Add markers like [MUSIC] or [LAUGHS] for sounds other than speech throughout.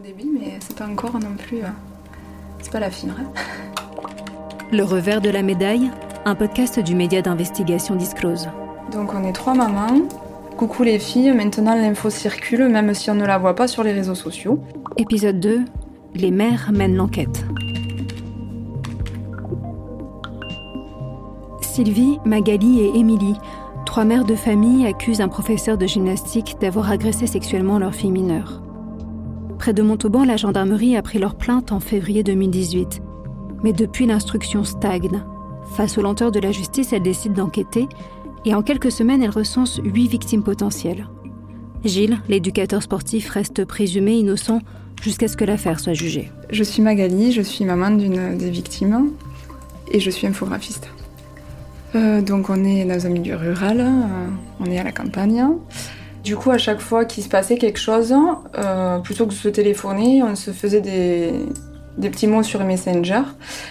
au mais c'est pas encore non plus. euh, c'est pas la fibre. hein. Le revers de la médaille, un podcast du média d'investigation Disclose. Donc on est trois mamans. Coucou les filles, maintenant l'info circule, même si on ne la voit pas sur les réseaux sociaux. Épisode 2 Les mères mènent l'enquête. Sylvie, Magali et Émilie, trois mères de famille, accusent un professeur de gymnastique d'avoir agressé sexuellement leur fille mineure. Près de Montauban, la gendarmerie a pris leur plainte en février 2018. Mais depuis, l'instruction stagne. Face aux lenteurs de la justice, elle décide d'enquêter et en quelques semaines, elle recense huit victimes potentielles. Gilles, l'éducateur sportif, reste présumé innocent jusqu'à ce que l'affaire soit jugée. Je suis Magali, je suis maman d'une des victimes et je suis infographiste. Euh, donc on est dans un milieu rural, euh, on est à la campagne. Du coup, à chaque fois qu'il se passait quelque chose, euh, plutôt que de se téléphoner, on se faisait des, petits mots sur Messenger.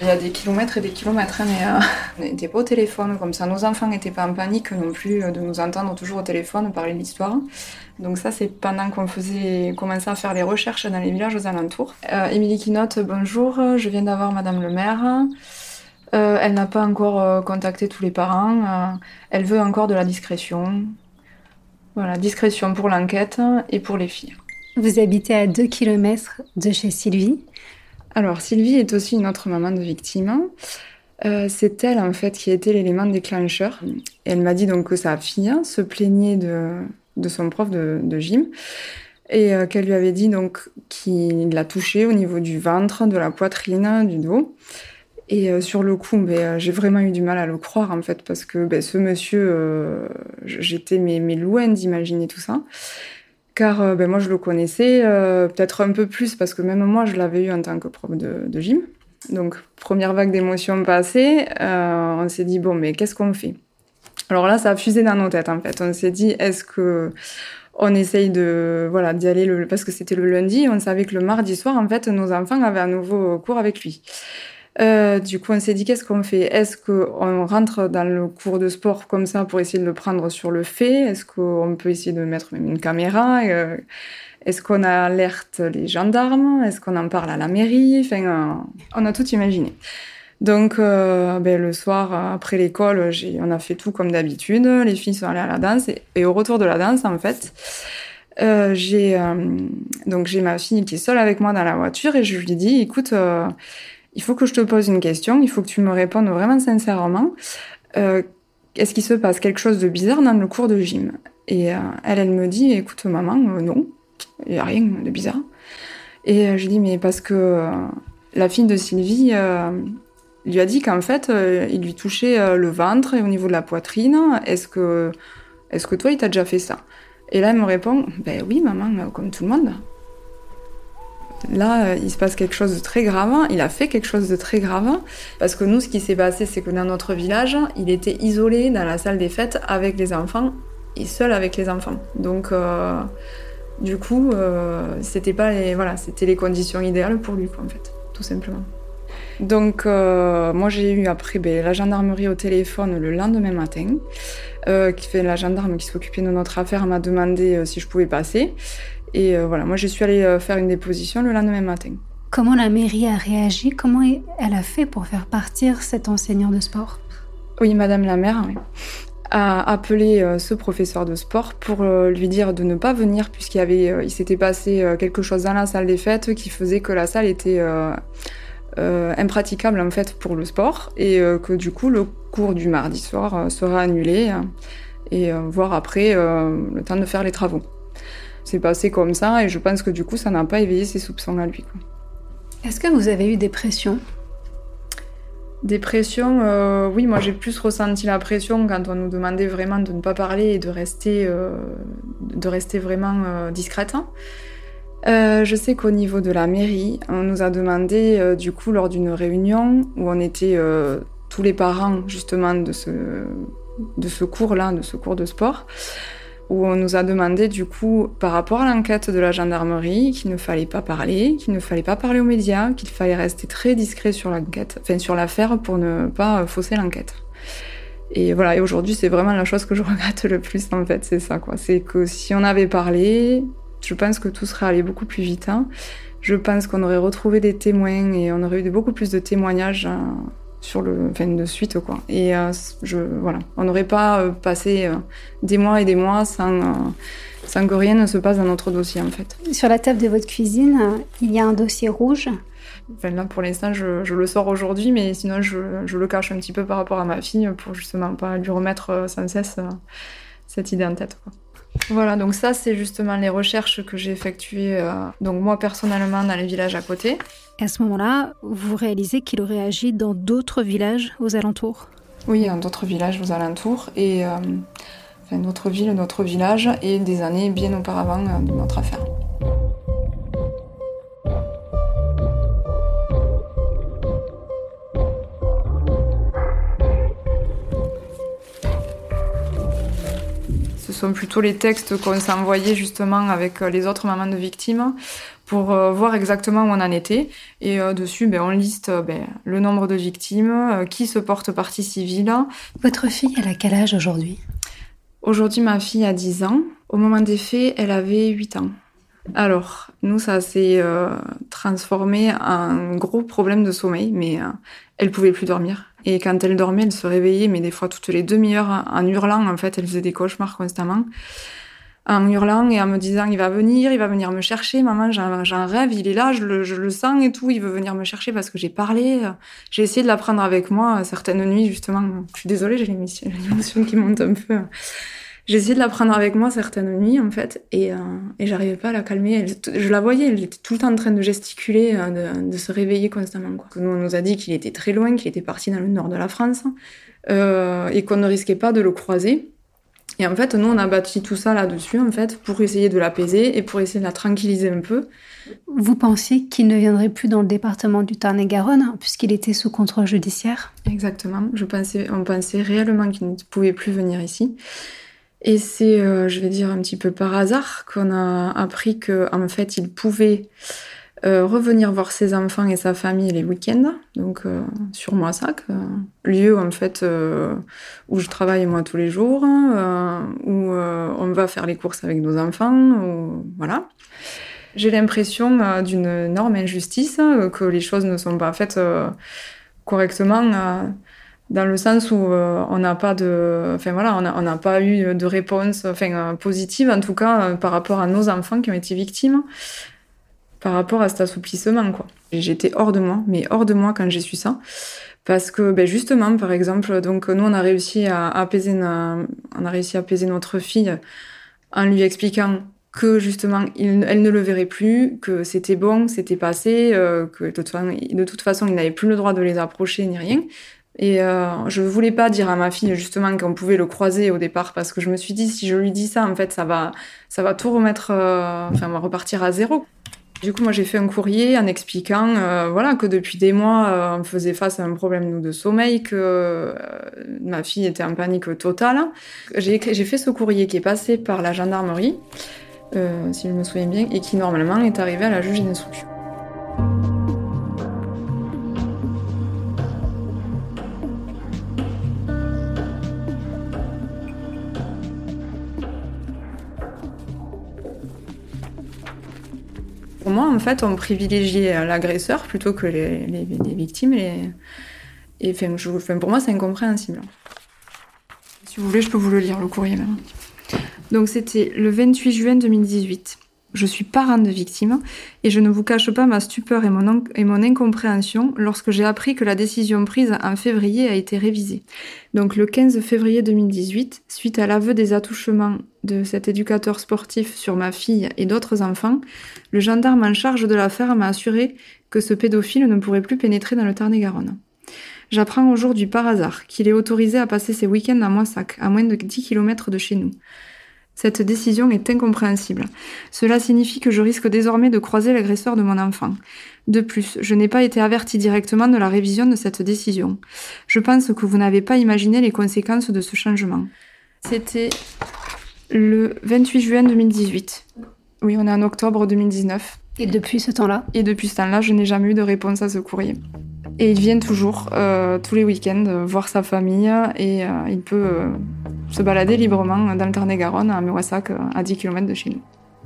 Il y a des kilomètres et des kilomètres, hein, mais euh, on n'était pas au téléphone, comme ça nos enfants n'étaient pas en panique non plus euh, de nous entendre toujours au téléphone parler de l'histoire. Donc ça, c'est pendant qu'on commençait à faire les recherches dans les villages aux alentours. Euh, Émilie qui note, bonjour, je viens d'avoir Madame le maire. Euh, elle n'a pas encore euh, contacté tous les parents. euh, elle veut encore de la discrétion. Voilà, discrétion pour l'enquête et pour les filles. Vous habitez à 2 km de chez Sylvie. Alors, Sylvie est aussi une autre maman de victime. Euh, c'est elle, en fait, qui a été l'élément déclencheur. Et elle m'a dit donc que sa fille se plaignait de, de son prof de, de gym et euh, qu'elle lui avait dit donc qu'il l'a touchée au niveau du ventre, de la poitrine, du dos. Et euh, sur le coup, ben, euh, j'ai vraiment eu du mal à le croire, en fait, parce que ben, ce monsieur, euh, j'étais mais, loin d'imaginer tout ça. Car ben, moi, je le connaissais peut-être un peu plus, parce que même moi, je l'avais eu en tant que prof de, gym. Donc, première vague d'émotions passée, on s'est dit, bon, mais qu'est-ce qu'on fait? Alors là, ça a fusé dans nos têtes, en fait. On s'est dit, est-ce que on essaye de voilà d'y aller le, parce que c'était le lundi, on savait que le mardi soir, en fait, nos enfants avaient un nouveau cours avec lui. Euh, du coup, on s'est dit qu'est-ce qu'on fait? Est-ce qu'on rentre dans le cours de sport comme ça pour essayer de le prendre sur le fait? Est-ce qu'on peut essayer de mettre même une caméra? Euh, Est-ce qu'on alerte les gendarmes? Est-ce qu'on en parle à la mairie? Enfin, euh, on a tout imaginé. Donc, ben, le soir, après l'école, on a fait tout comme d'habitude. Les filles sont allées à la danse. Et, au retour de la danse, en fait, j'ai donc j'ai ma fille qui est seule avec moi dans la voiture et je lui dis, écoute, il faut que je te pose une question. Il faut que tu me répondes vraiment sincèrement. Euh, Est-ce qu'il se passe quelque chose de bizarre dans le cours de gym? Et euh, elle, elle me dit, écoute, maman, euh, non, il n'y a rien de bizarre. Et euh, je dis, mais parce que la fille de Sylvie lui a dit qu'en fait, il lui touchait le ventre et au niveau de la poitrine. Est-ce que, est-ce que toi, il t'a déjà fait ça? Et là, elle me répond, ben oui, maman, comme tout le monde. Là, euh, il se passe quelque chose de très grave. Il a fait quelque chose de très grave. Parce que nous, ce qui s'est passé, c'est que dans notre village, il était isolé dans la salle des fêtes avec les enfants et seul avec les enfants. Donc, euh, du coup, euh, c'était pas les, voilà, c'était les conditions idéales pour lui, quoi, en fait, tout simplement. Donc, moi, j'ai eu après ben, la gendarmerie au téléphone le lendemain matin. Qui fait la gendarme qui s'occupait de notre affaire m'a demandé si je pouvais passer. Et euh, voilà, moi, je suis allée euh, faire une déposition le lendemain matin. Comment la mairie a réagi? Comment elle a fait pour faire partir cet enseignant de sport? Oui, Madame la maire oui, a appelé euh, ce professeur de sport pour lui dire de ne pas venir puisqu'il avait, il s'était passé quelque chose dans la salle des fêtes qui faisait que la salle était euh, impraticable en fait pour le sport et euh, que du coup le cours du mardi soir euh, sera annulé euh, et voir après le temps de faire les travaux. C'est passé comme ça et je pense que du coup ça n'a pas éveillé ses soupçons à lui. Est-ce que vous avez eu des pressions? Des pressions, euh, oui, moi j'ai plus ressenti la pression quand on nous demandait vraiment de ne pas parler et de rester, euh, de rester vraiment euh, discrète. Euh, je sais qu'au niveau de la mairie, on nous a demandé, euh, du coup, lors d'une réunion où on était euh, tous les parents justement de ce, de ce cours-là, de ce cours de sport, où on nous a demandé du coup, par rapport à l'enquête de la gendarmerie, qu'il ne fallait pas parler, qu'il ne fallait pas parler aux médias, qu'il fallait rester très discret sur l'enquête, enfin sur l'affaire pour ne pas fausser l'enquête. Et voilà, et aujourd'hui c'est vraiment la chose que je [LAUGHS] regrette le plus en fait, c'est ça quoi. C'est que si on avait parlé, Je pense que tout serait allé beaucoup plus vite. Hein. Je pense qu'on aurait retrouvé des témoins et on aurait eu beaucoup plus de témoignages hein, sur le, enfin, de suite quoi. Et euh, je, voilà, on n'aurait pas euh, passé euh, des mois et des mois sans, sans que rien ne se passe dans notre dossier en fait. Sur la table de votre cuisine, il y a un dossier rouge. Enfin, là pour l'instant je, je, le sors aujourd'hui, mais sinon je, je, le cache un petit peu par rapport à ma fille pour justement pas lui remettre sans cesse cette idée en tête. Quoi. Voilà, donc ça, c'est justement les recherches que j'ai effectuées, euh, donc moi personnellement, dans les villages à côté. Et à ce moment-là, vous réalisez qu'il aurait agi dans d'autres villages aux alentours? Oui, dans d'autres villages aux alentours, et euh, enfin, notre ville, notre village, et des années bien auparavant euh, de notre affaire. Sont plutôt les textes qu'on s'est envoyés justement avec euh, les autres mamans de victimes pour euh, voir exactement où on en était. Et euh, dessus, ben, on liste ben, le nombre de victimes, qui se porte partie civile. Votre fille, elle a quel âge aujourd'hui? Aujourd'hui, ma fille a 10 ans. Au moment des faits, elle avait 8 ans. Alors, nous, ça s'est transformé en un gros problème de sommeil, mais elle pouvait plus dormir. Et quand elle dormait, elle se réveillait, mais des fois toutes les demi-heures, en hurlant. En fait, elle faisait des cauchemars constamment. En hurlant et en me disant, il va venir, il va venir me chercher, maman, j'en rêve, il est là, je le, je le, sens et tout, il veut venir me chercher parce que j'ai parlé. J'ai essayé de la prendre avec moi certaines nuits, justement. Je suis désolée, j'ai l'émotion qui monte un peu. J'ai essayé de la prendre avec moi certaines nuits, en fait, et, euh, et j'arrivais pas à la calmer. je la voyais, elle était tout le temps en train de gesticuler, euh, de, de, se réveiller constamment. Quoi. Nous, on nous a dit qu'il était très loin, qu'il était parti dans le nord de la France, euh, et qu'on ne risquait pas de le croiser. Et en fait, nous, on a bâti tout ça là-dessus, en fait, pour essayer de l'apaiser et pour essayer de la tranquilliser un peu. Vous pensiez qu'il ne viendrait plus dans le département du Tarn-et-Garonne, hein, puisqu'il était sous contrôle judiciaire? Exactement. Je pensais, on pensait réellement qu'il ne pouvait plus venir ici. Et c'est, euh, je vais dire un petit peu par hasard, qu'on a appris qu'en fait, il pouvait euh, revenir voir ses enfants et sa famille les week-ends, donc euh, sur Moissac, lieu en fait où je travaille moi tous les jours, où on va faire les courses avec nos enfants, voilà. J'ai l'impression d'une énorme injustice, que les choses ne sont pas faites correctement dans le sens où euh, on n'a pas de, enfin voilà, on n'a pas eu de réponse, enfin euh, positive en tout cas euh, par rapport à nos enfants qui ont été victimes, par rapport à cet assouplissement quoi. J'étais hors de moi, mais hors de moi quand j'ai su ça, parce que ben justement par exemple, donc nous on a réussi à apaiser, on a réussi à apaiser notre fille en lui expliquant que justement elle ne le verrait plus, que c'était bon, c'était passé, que de toute, façon, de toute façon il n'avait plus le droit de les approcher ni rien. Et euh, je voulais pas dire à ma fille justement qu'on pouvait le croiser au départ parce que je me suis dit si je lui dis ça en fait ça va ça va tout remettre euh, enfin on va repartir à zéro. Du coup moi j'ai fait un courrier en expliquant euh, voilà que depuis des mois euh, on faisait face à un problème de sommeil que ma fille était en panique totale. J'ai j'ai fait ce courrier qui est passé par la gendarmerie si je me souviens bien et qui normalement est arrivé à la juge d'instruction. En fait, on privilégiait l'agresseur plutôt que les, les, les victimes. Et, et enfin, je, enfin, pour moi, c'est incompréhensible. Si vous voulez, je peux vous le lire, le courrier. Donc, c'était le 28 juin 2018. Je suis parent de victime et je ne vous cache pas ma stupeur et mon, incompréhension lorsque j'ai appris que la décision prise en février a été révisée. Donc le 15 février 2018, suite à l'aveu des attouchements de cet éducateur sportif sur ma fille et d'autres enfants, le gendarme en charge de l'affaire m'a assuré que ce pédophile ne pourrait plus pénétrer dans le Tarn-et-Garonne. J'apprends aujourd'hui par hasard qu'il est autorisé à passer ses week-ends à Moissac, à moins de 10 km de chez nous. Cette décision est incompréhensible. Cela signifie que je risque désormais de croiser l'agresseur de mon enfant. De plus, je n'ai pas été averti directement de la révision de cette décision. Je pense que vous n'avez pas imaginé les conséquences de ce changement. C'était le 28 juin 2018. Oui, on est en octobre 2019. Et depuis ce temps-là? Et depuis ce temps-là, je n'ai jamais eu de réponse à ce courrier. Et il vient toujours, euh, tous les week-ends, euh, voir sa famille et euh, il peut euh, se balader librement dans le Tarn-et-Garonne, à Muresac, à 10 km de chez nous.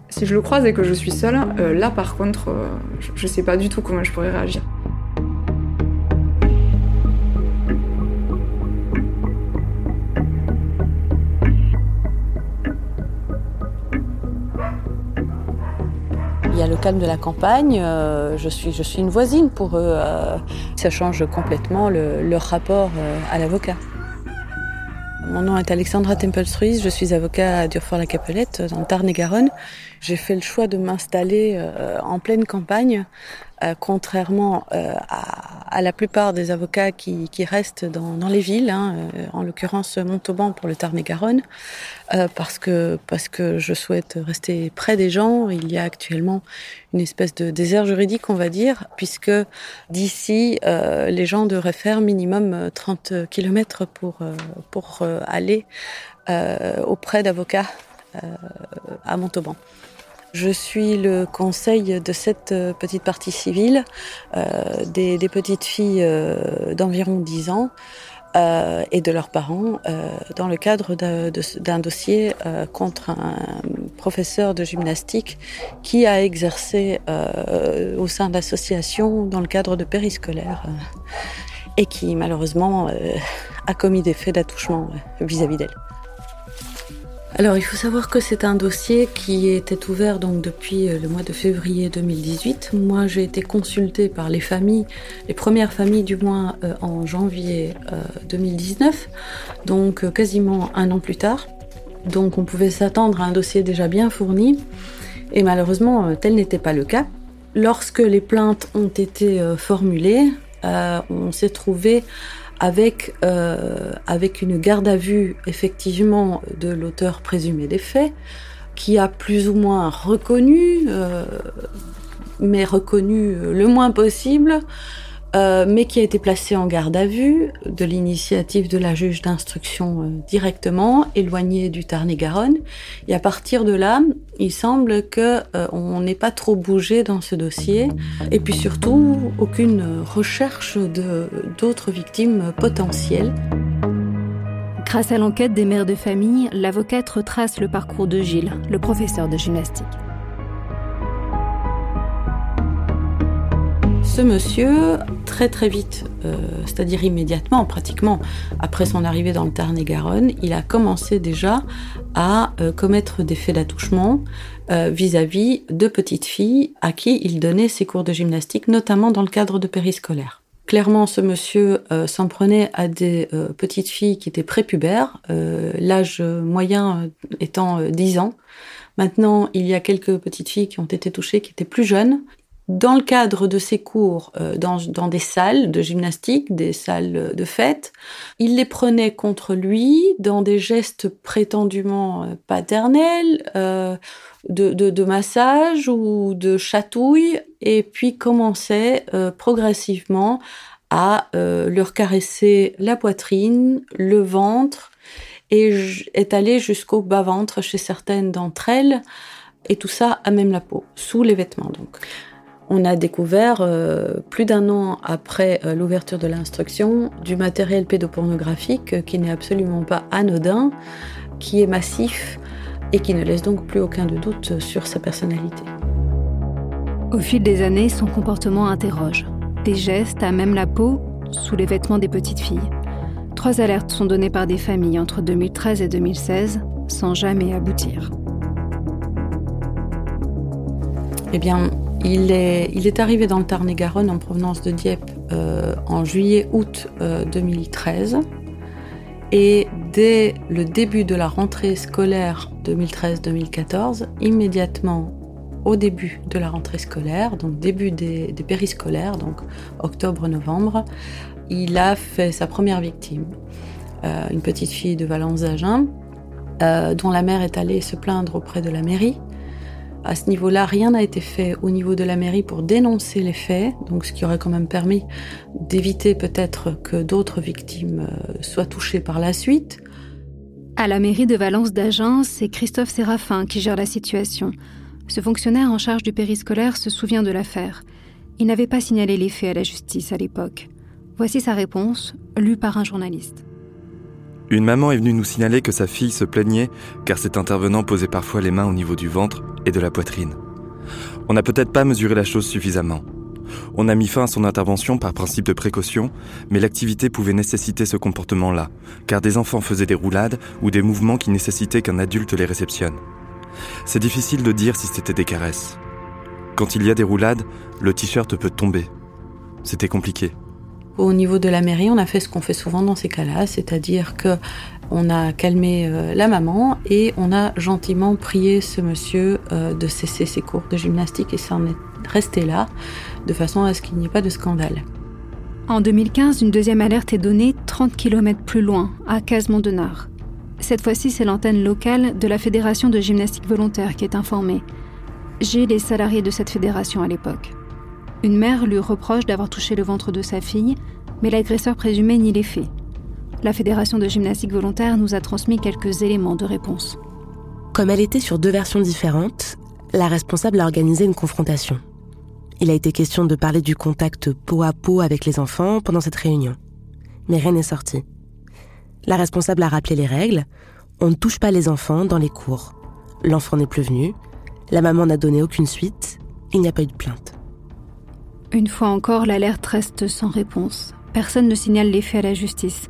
Si je le croise et que je suis seule, euh, là par contre, euh, je ne sais pas du tout comment je pourrais réagir. Il y a le calme de la campagne, euh, je, suis, je suis une voisine pour eux. ça change complètement leur rapport à l'avocat. Mon nom est Alexandra Tempelstruis, je suis avocat à Durfort-la-Capelette, dans Tarn-et-Garonne. J'ai fait le choix de m'installer euh, en pleine campagne, euh, contrairement euh, à, la plupart des avocats qui, restent dans, les villes, hein, en l'occurrence Montauban pour le Tarn-et-Garonne, parce, que, parce que je souhaite rester près des gens. Il y a actuellement une espèce de désert juridique, on va dire, puisque d'ici, les gens devraient faire minimum 30 km pour, pour aller auprès d'avocats à Montauban. Je suis le conseil de cette euh, petite partie civile, euh, des, petites filles euh, d'environ 10 ans et de leurs parents dans le cadre d'un dossier contre un professeur de gymnastique qui a exercé au sein de l'association dans le cadre de périscolaire et qui malheureusement a commis des faits d'attouchement vis-à-vis d'elle. Alors, il faut savoir que c'est un dossier qui était ouvert donc depuis euh, le mois de février 2018. Moi, j'ai été consultée par les familles, les premières familles du moins euh, en janvier 2019, euh, donc quasiment un an plus tard. Donc, on pouvait s'attendre à un dossier déjà bien fourni, et malheureusement, tel n'était pas le cas. Lorsque les plaintes ont été formulées, on s'est trouvé avec, euh, avec une garde à vue effectivement de l'auteur présumé des faits, qui a plus ou moins reconnu, euh, mais reconnu le moins possible, euh, mais qui a été placé en garde à vue de l'initiative de la juge d'instruction euh, directement, éloigné du Tarn-et-Garonne. Et à partir de là, il semble que euh, on n'ait pas trop bougé dans ce dossier, et puis surtout aucune recherche de d'autres victimes potentielles. Grâce à l'enquête des mères de famille, l'avocate retrace le parcours de Gilles, le professeur de gymnastique. Ce monsieur, très très vite, euh, c'est-à-dire immédiatement, pratiquement après son arrivée dans le Tarn-et-Garonne, il a commencé déjà à euh, commettre des faits d'attouchement euh, vis-à-vis de petites filles à qui il donnait ses cours de gymnastique, notamment dans le cadre de périscolaire. Clairement, ce monsieur s'en prenait à des petites filles qui étaient prépubères, l'âge moyen étant 10 ans. Maintenant, il y a quelques petites filles qui ont été touchées qui étaient plus jeunes dans le cadre de ses cours euh, dans, des salles de gymnastique, des salles de fête, il les prenait contre lui dans des gestes prétendument euh, paternels, euh, de, massage ou de chatouille, et puis commençait progressivement à leur caresser la poitrine, le ventre, et est allé jusqu'au bas-ventre chez certaines d'entre elles, et tout ça à même la peau, sous les vêtements donc. On a découvert, euh, plus d'un an après euh, l'ouverture de l'instruction, du matériel pédopornographique euh, qui n'est absolument pas anodin, qui est massif et qui ne laisse donc plus aucun doute sur sa personnalité. Au fil des années, son comportement interroge. Des gestes à même la peau, sous les vêtements des petites filles. Trois alertes sont données par des familles entre 2013 et 2016, sans jamais aboutir. Eh bien, il est, arrivé dans le Tarn-et-Garonne en provenance de Dieppe euh, en juillet-août 2013. Euh, et dès le début de la rentrée scolaire 2013-2014, immédiatement au début de la rentrée scolaire, donc début des, périscolaires, donc octobre-novembre, il a fait sa première victime, euh, une petite fille de Valence-Agen, dont la mère est allée se plaindre auprès de la mairie à ce niveau-là, rien n'a été fait au niveau de la mairie pour dénoncer les faits, donc ce qui aurait quand même permis d'éviter peut-être que d'autres victimes euh, soient touchées par la suite. À la mairie de Valence d'Agen, c'est Christophe Séraphin qui gère la situation. Ce fonctionnaire en charge du périscolaire se souvient de l'affaire. Il n'avait pas signalé les faits à la justice à l'époque. Voici sa réponse, lue par un journaliste. Une maman est venue nous signaler que sa fille se plaignait car cet intervenant posait parfois les mains au niveau du ventre et de la poitrine. On n'a peut-être pas mesuré la chose suffisamment. On a mis fin à son intervention par principe de précaution, mais l'activité pouvait nécessiter ce comportement-là, car des enfants faisaient des roulades ou des mouvements qui nécessitaient qu'un adulte les réceptionne. C'est difficile de dire si c'était des caresses. Quand il y a des roulades, le t-shirt peut tomber. C'était compliqué. Au niveau de la mairie, on a fait ce qu'on fait souvent dans ces cas-là, c'est-à-dire que on a calmé euh, la maman et on a gentiment prié ce monsieur euh, de cesser ses cours de gymnastique et s'en est resté là, de façon à ce qu'il n'y ait pas de scandale. En 2015, une deuxième alerte est donnée 30 km plus loin, à Casemont-de-Nard. Cette fois-ci, c'est l'antenne locale de la Fédération de gymnastique volontaire qui est informée. J'ai les salariés de cette fédération à l'époque. Une mère lui reproche d'avoir touché le ventre de sa fille, mais l'agresseur présumé nie les faits. La Fédération de gymnastique volontaire nous a transmis quelques éléments de réponse. Comme elle était sur deux versions différentes, la responsable a organisé une confrontation. Il a été question de parler du contact peau à peau avec les enfants pendant cette réunion. Mais rien n'est sorti. La responsable a rappelé les règles. On ne touche pas les enfants dans les cours. L'enfant n'est plus venu. La maman n'a donné aucune suite. Il n'y a pas eu de plainte. Une fois encore, l'alerte reste sans réponse. Personne ne signale les faits à la justice.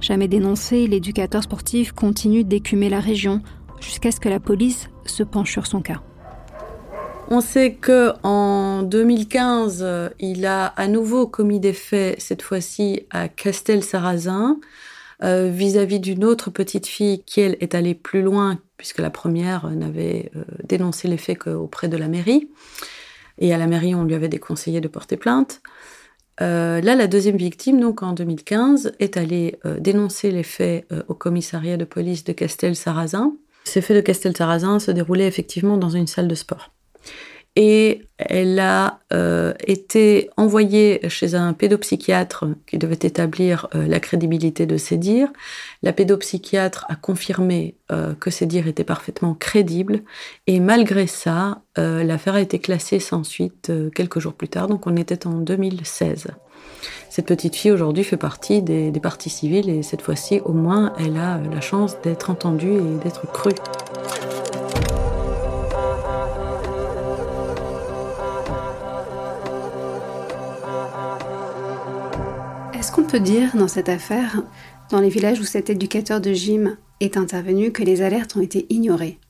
Jamais dénoncé, l'éducateur sportif continue d'écumer la région jusqu'à ce que la police se penche sur son cas. On sait que en 2015, il a à nouveau commis des faits, cette fois-ci à Castel-Sarrazin, euh, vis-à-vis d'une autre petite fille qui, elle, est allée plus loin, puisque la première n'avait euh, dénoncé les faits qu'auprès de la mairie. Et à la mairie, on lui avait déconseillé de porter plainte. Euh, là, la deuxième victime, donc en 2015, est allée euh, dénoncer les faits euh, au commissariat de police de Castel-Sarrazin. Ces faits de Castel-Sarrazin se déroulaient effectivement dans une salle de sport et elle a euh, été envoyée chez un pédopsychiatre qui devait établir euh, la crédibilité de ses dires. La pédopsychiatre a confirmé euh, que ses dires étaient parfaitement crédibles et malgré ça, l'affaire a été classée sans suite quelques jours plus tard, donc on était en 2016. Cette petite fille aujourd'hui fait partie des, des parties civiles et cette fois-ci au moins elle a la chance d'être entendue et d'être crue. Dire dans cette affaire, dans les villages où cet éducateur de gym est intervenu, que les alertes ont été ignorées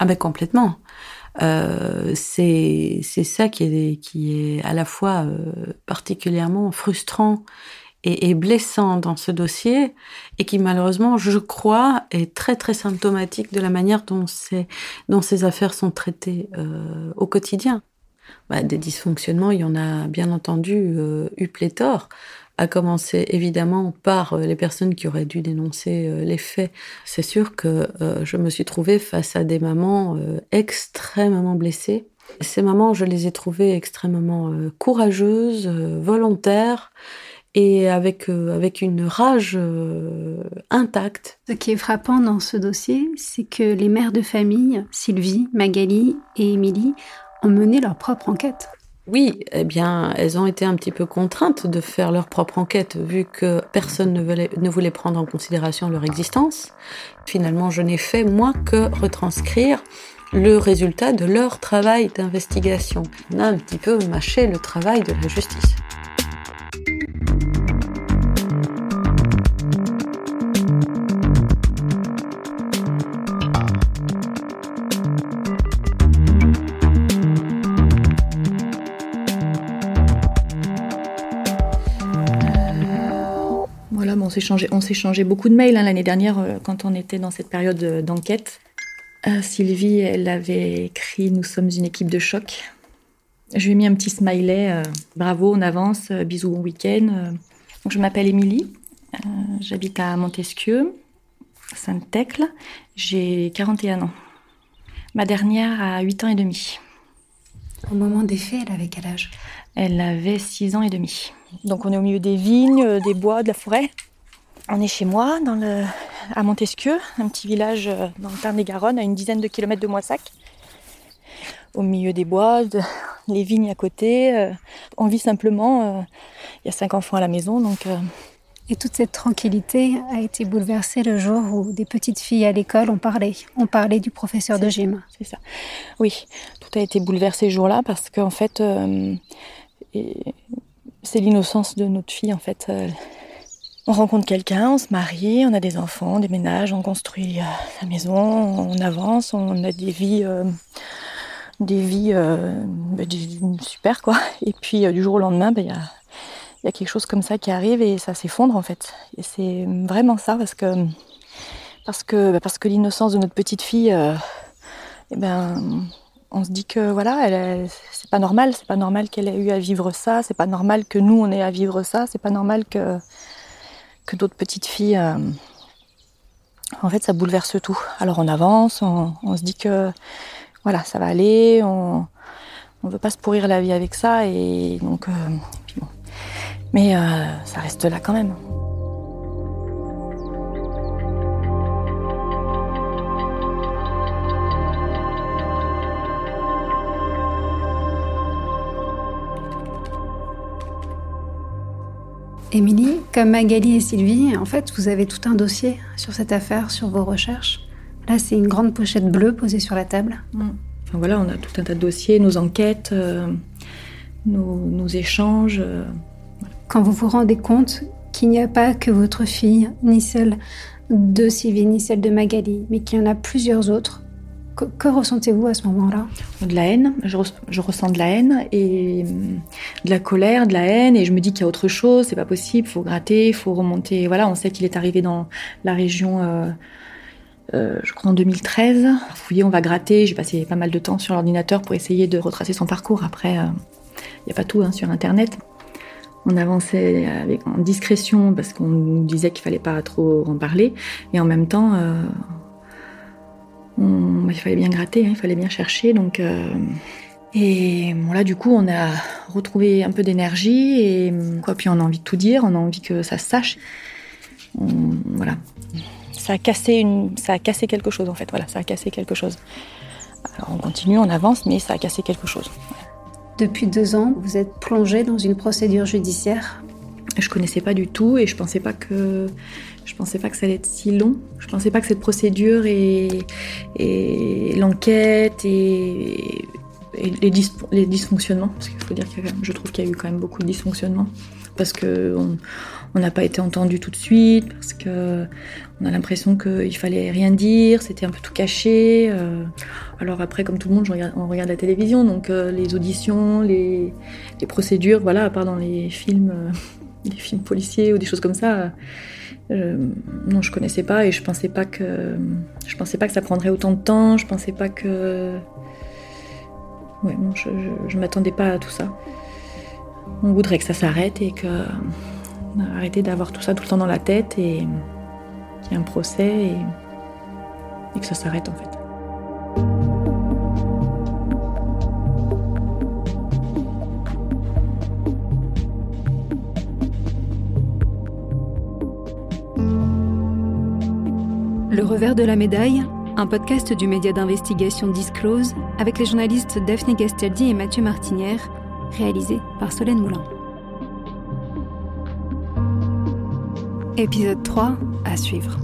Ah ben complètement. Euh, c'est ça qui est, qui est à la fois euh, particulièrement frustrant et, et, blessant dans ce dossier et qui malheureusement, je crois, est très très symptomatique de la manière dont ces, dont ces affaires sont traitées euh, au quotidien. Bah, des dysfonctionnements, il y en a bien entendu euh, eu pléthore à commencer évidemment par euh, les personnes qui auraient dû dénoncer euh, les faits. C'est sûr que euh, je me suis trouvée face à des mamans extrêmement blessées. Ces mamans, je les ai trouvées extrêmement courageuses, volontaires et avec, avec une rage intacte. Ce qui est frappant dans ce dossier, c'est que les mères de famille, Sylvie, Magali et Émilie, ont mené leur propre enquête. Oui, eh bien, elles ont été un petit peu contraintes de faire leur propre enquête, vu que personne ne voulait, prendre en considération leur existence. Finalement, je n'ai fait, moi, que retranscrire le résultat de leur travail d'investigation. On a un petit peu mâché le travail de la justice. On s'est changé, on changé beaucoup de mails hein, l'année dernière euh, quand on était dans cette période euh, d'enquête. Euh, Sylvie, elle avait écrit Nous sommes une équipe de choc. Je lui ai mis un petit smiley Bravo, on avance, bisous, bon week-end. Donc, je m'appelle Émilie, j'habite à Montesquieu, Sainte-Thècle. J'ai 41 ans. Ma dernière a 8 ans et demi. Au moment des faits, elle avait quel âge? Elle avait 6 ans et demi. Donc on est au milieu des vignes, des bois, de la forêt. On est chez moi, dans le, à Montesquieu, un petit village euh, dans le Tarn-et-Garonne, à une dizaine de kilomètres de Moissac. Au milieu des bois, les vignes à côté. Euh, on vit simplement. Euh, il y a cinq enfants à la maison, donc Et toute cette tranquillité a été bouleversée le jour où des petites filles à l'école ont parlé. On parlait du professeur de gym. C'est ça. Oui, tout a été bouleversé ce jour-là parce qu'en fait, c'est l'innocence de notre fille en fait. Euh, on rencontre quelqu'un, on se marie, on a des enfants, on déménage, on construit euh, la maison, on avance, on a des vies, des vies bah, super quoi. Et puis du jour au lendemain, bah, il y a quelque chose comme ça qui arrive et ça s'effondre en fait. Et c'est vraiment ça parce que parce que bah, l'innocence de notre petite fille, euh, eh ben on se dit que voilà, c'est pas normal, c'est pas normal qu'elle ait eu à vivre ça, c'est pas normal que nous on ait à vivre ça, c'est pas normal que d'autres petites filles. Euh, en fait, ça bouleverse tout. Alors on avance, on, se dit que voilà, ça va aller, on on veut pas se pourrir la vie avec ça et donc euh, mais euh, ça reste là quand même. Émilie, comme Magali et Sylvie, en fait, vous avez tout un dossier sur cette affaire, sur vos recherches. Là, c'est une grande pochette bleue posée sur la table. Mm. Enfin, voilà, on a tout un tas de dossiers, nos enquêtes, euh, nos, échanges. Euh, quand vous vous rendez compte qu'il n'y a pas que votre fille, ni celle de Sylvie, ni celle de Magali, mais qu'il y en a plusieurs autres, que, ressentez-vous à ce moment-là? De la haine. Je, ressens de la haine et de la colère, de la haine, et je me dis qu'il y a autre chose, c'est pas possible, il faut gratter, il faut remonter. Voilà, on sait qu'il est arrivé dans la région. Euh, euh, je crois en 2013. Fouiller, on va gratter. J'ai passé pas mal de temps sur l'ordinateur pour essayer de retracer son parcours. Après, euh, il n'y a pas tout hein, sur Internet. On avançait avec, en discrétion parce qu'on nous disait qu'il fallait pas trop en parler. Et en même temps, euh, il fallait bien gratter, hein, il fallait bien chercher. Donc, euh, et bon, là, du coup, on a retrouvé un peu d'énergie. Et quoi, puis on a envie de tout dire, on a envie que ça se sache. voilà. Ça a, cassé une, ça a cassé quelque chose, en fait. Voilà, ça a cassé quelque chose. Alors on continue, on avance, mais ça a cassé quelque chose. Depuis deux ans, vous êtes plongé dans une procédure judiciaire? Je connaissais pas du tout et je pensais pas que je pensais pas que ça allait être si long. Je pensais pas que cette procédure et, l'enquête et, les, les, dysfonctionnements, parce qu'il faut dire que je trouve qu'il y a eu quand même beaucoup de dysfonctionnements, parce que on n'a pas été entendu tout de suite, parce que on a l'impression qu'il fallait rien dire, c'était un peu tout caché. Euh. alors après, comme tout le monde, on regarde la télévision, donc euh, les auditions, les, procédures, voilà, à part dans les films, euh, [LAUGHS] les films policiers ou des choses comme ça. Non, je connaissais pas et je pensais pas que pensais pas que ça prendrait autant de temps. Je pensais pas que ouais, je, je, m'attendais pas à tout ça. On voudrait que ça s'arrête et que arrêter d'avoir tout ça tout le temps dans la tête et qu'il y ait un procès et que ça s'arrête en fait. Le revers de la médaille, un podcast du média d'investigation Disclose avec les journalistes Daphné Gastaldi et Mathieu Martinière, réalisé par Solène Moulin. Épisode 3 à suivre.